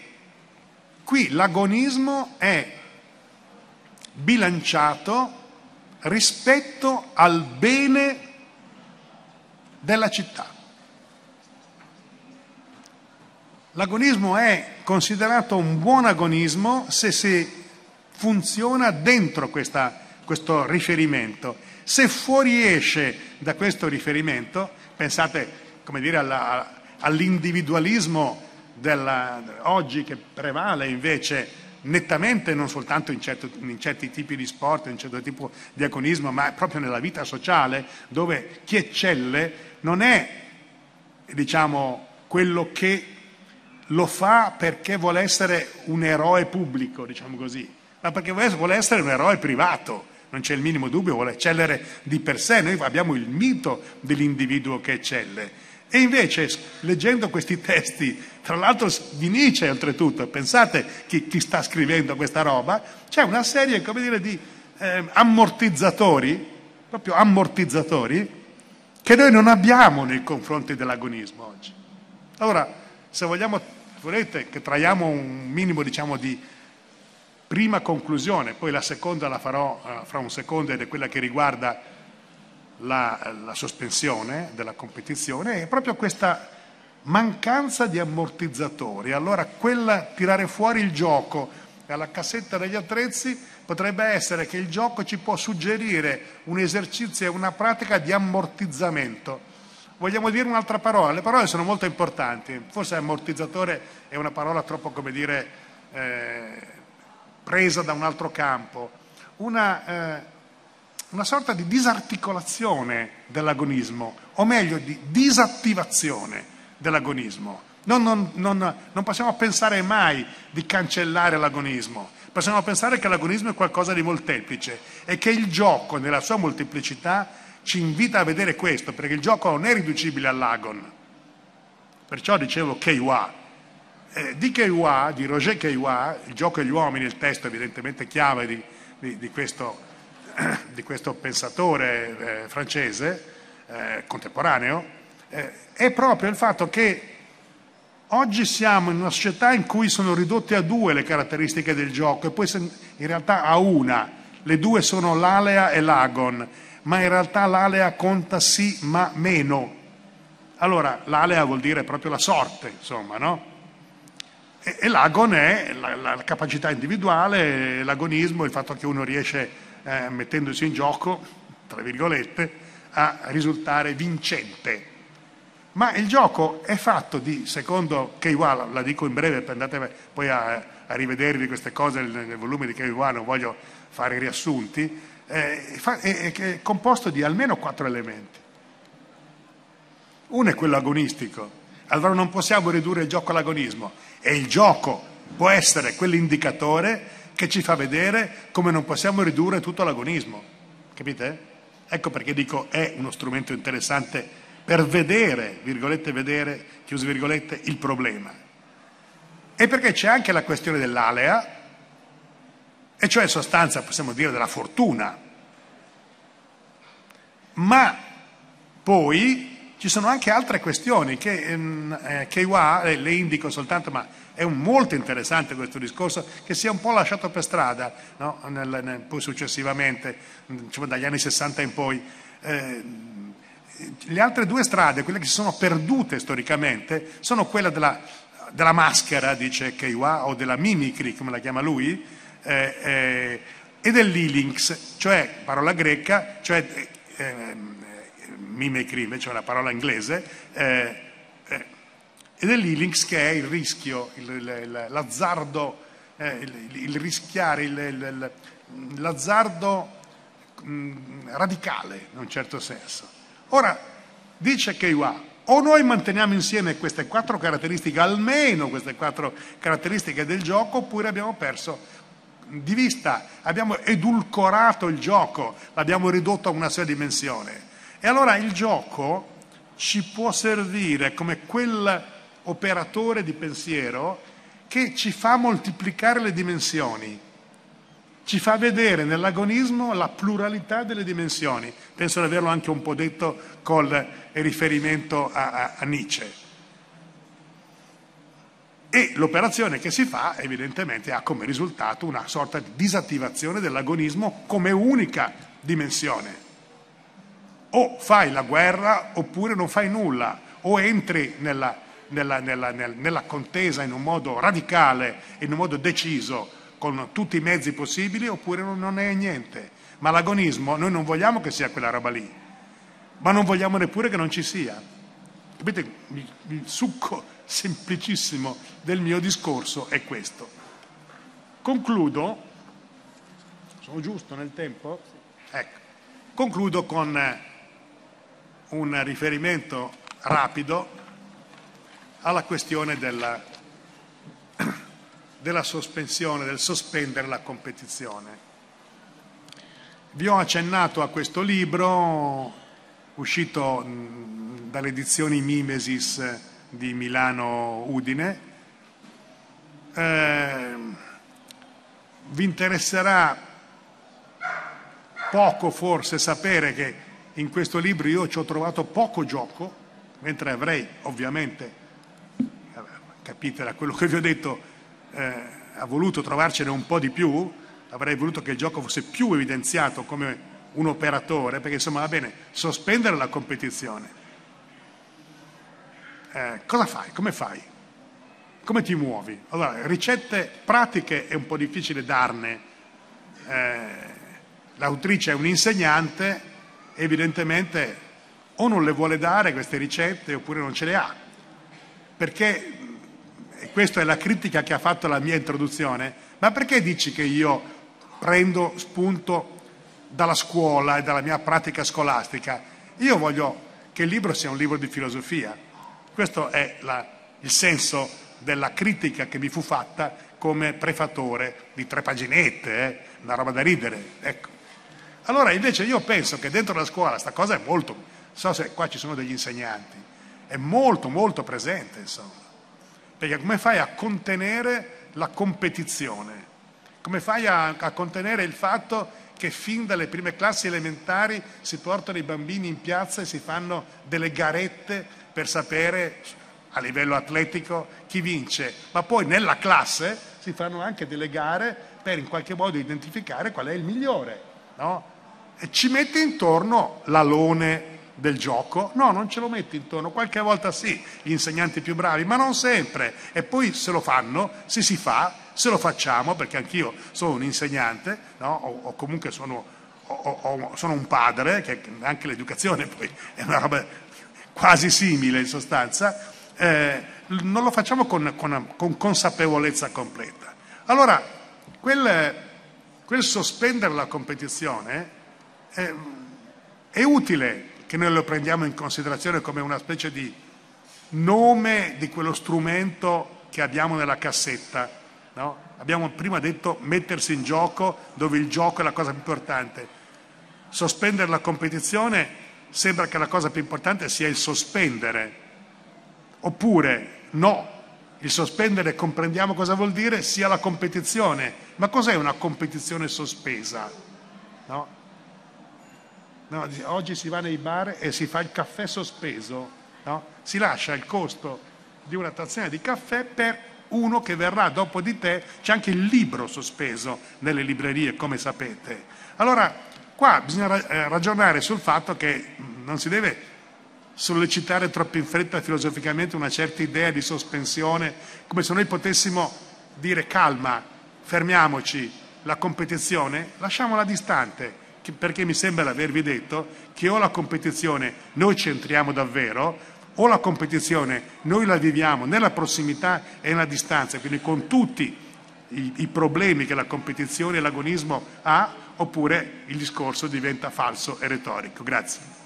qui l'agonismo è bilanciato rispetto al bene della città. L'agonismo è considerato un buon agonismo se si funziona dentro questa, questo riferimento. Se fuoriesce da questo riferimento, pensate dire, alla, all'individualismo della, oggi che prevale invece nettamente non soltanto in, certo, in, certi tipi di sport, in certo tipo di agonismo, ma proprio nella vita sociale, dove chi eccelle non è diciamo, quello che lo fa perché vuole essere un eroe pubblico, diciamo così, ma perché vuole essere un eroe privato, non c'è il minimo dubbio, vuole eccellere di per sé, noi abbiamo il mito dell'individuo che eccelle. E invece, leggendo questi testi, tra l'altro di Nietzsche oltretutto, pensate chi, chi sta scrivendo questa roba, c'è una serie, come dire, di eh, ammortizzatori, proprio ammortizzatori, che noi non abbiamo nei confronti dell'agonismo oggi. Allora, se vogliamo volete che traiamo un minimo diciamo, di prima conclusione, poi la seconda la farò uh, fra un secondo ed è quella che riguarda la, la sospensione della competizione, è proprio questa mancanza di ammortizzatori. Allora quella tirare fuori il gioco dalla cassetta degli attrezzi potrebbe essere che il gioco ci può suggerire un esercizio e una pratica di ammortizzamento Vogliamo dire un'altra parola? Le parole sono molto importanti, forse ammortizzatore è una parola troppo, come dire, eh, presa da un altro campo. Una, eh, una sorta di disarticolazione dell'agonismo, o meglio di disattivazione dell'agonismo. Non, non, non, non, possiamo pensare mai di cancellare l'agonismo, possiamo pensare che l'agonismo è qualcosa di molteplice e che il gioco nella sua molteplicità ci invita a vedere questo, perché il gioco non è riducibile all'agon. Perciò dicevo Keiwa. Eh, di Keiwa, di Roger Keiwa, il gioco e gli uomini, il testo evidentemente chiave di, di, di, questo, di questo, pensatore eh, francese eh, contemporaneo, eh, è proprio il fatto che Oggi siamo in una società in cui sono ridotte a due le caratteristiche del gioco e poi in realtà a una. Le due sono l'alea e l'agon, ma in realtà l'alea conta sì ma meno. Allora l'alea vuol dire proprio la sorte, insomma, no? E, e l'agon è la, la, capacità individuale, l'agonismo, il fatto che uno riesce, eh, mettendosi in gioco, tra virgolette, a risultare vincente. Ma il gioco è fatto di, secondo Keiwa, la dico in breve, andate poi a, a rivedervi queste cose nel, nel volume di Keiwa, non voglio fare riassunti, eh, è, è composto di almeno quattro elementi. Uno è quello agonistico, allora non possiamo ridurre il gioco all'agonismo. E il gioco può essere quell'indicatore che ci fa vedere come non possiamo ridurre tutto l'agonismo. Capite? Ecco perché dico è uno strumento interessante per vedere, virgolette, vedere, chiuse virgolette, il problema. E perché c'è anche la questione dell'alea, e cioè sostanza possiamo dire della fortuna. Ma poi ci sono anche altre questioni che ehm, eh, Keiwa, eh, le indico soltanto, ma è molto interessante questo discorso, che si è un po' lasciato per strada, no? nel, nel, poi successivamente, diciamo, dagli anni 60 in poi. Eh, le altre due strade, quelle che si sono perdute storicamente, sono quella della, della maschera, dice Keiwa, o della mimicry, come la chiama lui, eh, eh, e dell'ilinx, cioè parola greca, cioè eh, eh mimicry invece è una parola inglese, eh, eh, e dell'ilinx che è il rischio, l'azzardo, il, il, rischiare, l'azzardo mm, radicale in un certo senso. Ora, dice Keiwa, o noi manteniamo insieme queste quattro caratteristiche, almeno queste quattro caratteristiche del gioco, oppure abbiamo perso di vista, abbiamo edulcorato il gioco, l'abbiamo ridotto a una sua dimensione. E allora il gioco ci può servire come quel operatore di pensiero che ci fa moltiplicare le dimensioni ci fa vedere nell'agonismo la pluralità delle dimensioni. Penso di averlo anche un po' detto col riferimento a, a, a Nietzsche. E l'operazione che si fa evidentemente ha come risultato una sorta di disattivazione dell'agonismo come unica dimensione. O fai la guerra oppure non fai nulla, o entri nella, nella, nella, nella contesa in un modo radicale, in un modo deciso con tutti i mezzi possibili oppure non è niente. Ma l'agonismo noi non vogliamo che sia quella roba lì, ma non vogliamo neppure che non ci sia. Capite? Il succo semplicissimo del mio discorso è questo. Concludo, sono giusto nel tempo? Ecco, concludo con un riferimento rapido alla questione della della sospensione, del sospendere la competizione. Vi ho accennato a questo libro, uscito dalle edizioni Mimesis di Milano Udine. Eh, vi interesserà poco forse sapere che in questo libro io ci ho trovato poco gioco, mentre avrei ovviamente, capite da quello che vi ho detto, eh, ha voluto trovarcene un po' di più, avrei voluto che il gioco fosse più evidenziato come un operatore, perché insomma va bene, sospendere la competizione. Eh, cosa fai? Come fai? Come ti muovi? Allora, ricette pratiche è un po' difficile darne. Eh, l'autrice è un insegnante, evidentemente o non le vuole dare queste ricette oppure non ce le ha. Perché, e questa è la critica che ha fatto la mia introduzione, ma perché dici che io prendo spunto dalla scuola e dalla mia pratica scolastica? Io voglio che il libro sia un libro di filosofia. Questo è la, il senso della critica che mi fu fatta come prefatore di tre paginette, eh? una roba da ridere. Ecco. Allora invece io penso che dentro la scuola questa cosa è molto, so se qua ci sono degli insegnanti, è molto molto presente insomma, perché come fai a contenere la competizione? Come fai a, a contenere il fatto che fin dalle prime classi elementari si portano i bambini in piazza e si fanno delle garette per sapere a livello atletico chi vince, ma poi nella classe si fanno anche delle gare per in qualche modo identificare qual è il migliore. No? Ci mette intorno l'alone del gioco? No, non ce lo metti intorno, qualche volta sì, gli insegnanti più bravi, ma non sempre. E poi se lo fanno, se si fa, se lo facciamo, perché anch'io sono un insegnante, no? o, o, comunque sono, o, sono, un padre, che anche l'educazione poi è una roba quasi simile in sostanza, eh, non lo facciamo con, con, con consapevolezza completa. Allora, quel, quel sospendere la competizione è, è utile che noi lo prendiamo in considerazione come una specie di nome di quello strumento che abbiamo nella cassetta No? Abbiamo prima detto mettersi in gioco dove il gioco è la cosa più importante. Sospendere la competizione sembra che la cosa più importante sia il sospendere. Oppure no, il sospendere comprendiamo cosa vuol dire sia la competizione. Ma cos'è una competizione sospesa? No? No, oggi si va nei bar e si fa il caffè sospeso, no? si lascia il costo di una tazzina di caffè per uno che verrà dopo di te, c'è anche il libro sospeso nelle librerie, come sapete. Allora, qua bisogna eh, ragionare sul fatto che non si deve sollecitare troppo in fretta filosoficamente una certa idea di sospensione, come se noi potessimo dire calma, fermiamoci, la competizione, lasciamola distante, perché mi sembra di avervi detto che o la competizione noi ci entriamo davvero, o la competizione noi la viviamo nella prossimità e nella distanza, quindi con tutti i, i problemi che la competizione e l'agonismo ha, oppure il discorso diventa falso e retorico. Grazie.